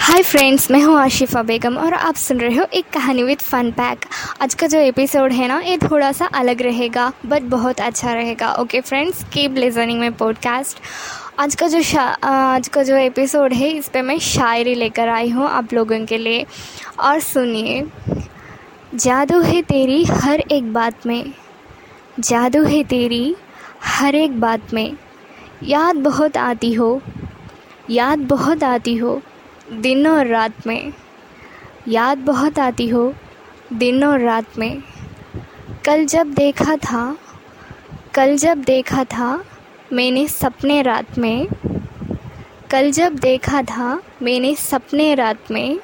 Hi friends मैं हूँ आशिफा बेगम और आप सुन रहे हो एक कहानी विद फन पैक आज का जो एपिसोड है ना, ये थोड़ा सा अलग रहेगा बट बहुत अच्छा रहेगा। ओके फ्रेंड्स कीप लिसनिंग में पॉडकास्ट आज का जो आज का जो एपिसोड है, इस पर मैं शायरी लेकर आई हूँ आप लोगों के लिए। और सुनिए, जादू है तेरी हर एक बात में, जादू है तेरी हर एक बात में। याद बहुत आती हो, याद बहुत आती हो दिन और रात में। याद बहुत आती हो, दिन और रात में। कल जब देखा था, कल जब देखा था मैंने सपने रात में। कल जब देखा था मैंने सपने रात में।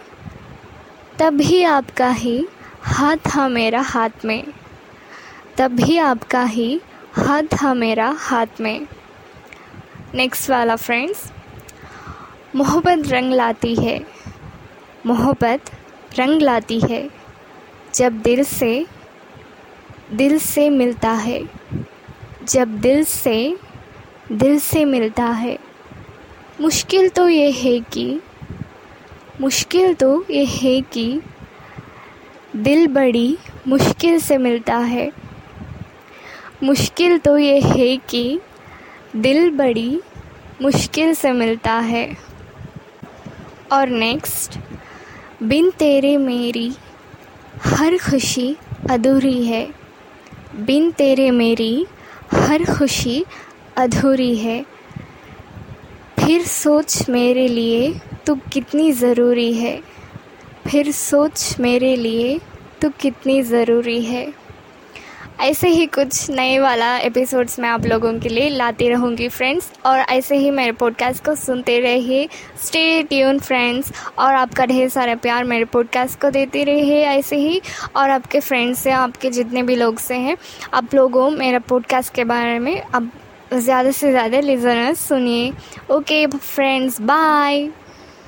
तब भी आपका ही हाथ था मेरा हाथ में। तब भी आपका ही हाथ था मेरा हाथ में। नेक्स्ट वाला फ्रेंड्स मोहब्बत रंग लाती है। मोहब्बत रंग लाती है। जब दिल से दिल से मिलता है। जब दिल से दिल से मिलता है। मुश्किल तो ये है कि, मुश्किल तो ये है कि दिल बड़ी मुश्किल से मिलता है। मुश्किल तो ये है कि दिल बड़ी मुश्किल से मिलता है। और नेक्स्ट बिन तेरे मेरी हर खुशी अधूरी है। बिन तेरे मेरी हर खुशी अधूरी है। फिर सोच मेरे लिए तू कितनी ज़रूरी है। फिर सोच मेरे लिए तू कितनी ज़रूरी है। ऐसे ही कुछ नए वाला एपिसोड्स मैं आप लोगों के लिए लाती रहूँगी फ्रेंड्स और ऐसे ही मेरे पॉडकास्ट को सुनते रहिए. स्टे ट्यून फ्रेंड्स और आपका ढेर सारा प्यार मेरे पॉडकास्ट को देते रहिए ऐसे ही. और आपके फ्रेंड्स से, आपके जितने भी लोग से हैं, आप लोगों मेरा पॉडकास्ट के बारे में अब ज़्यादा से ज़्यादा लिजनर्स सुनिए. Okay friends bye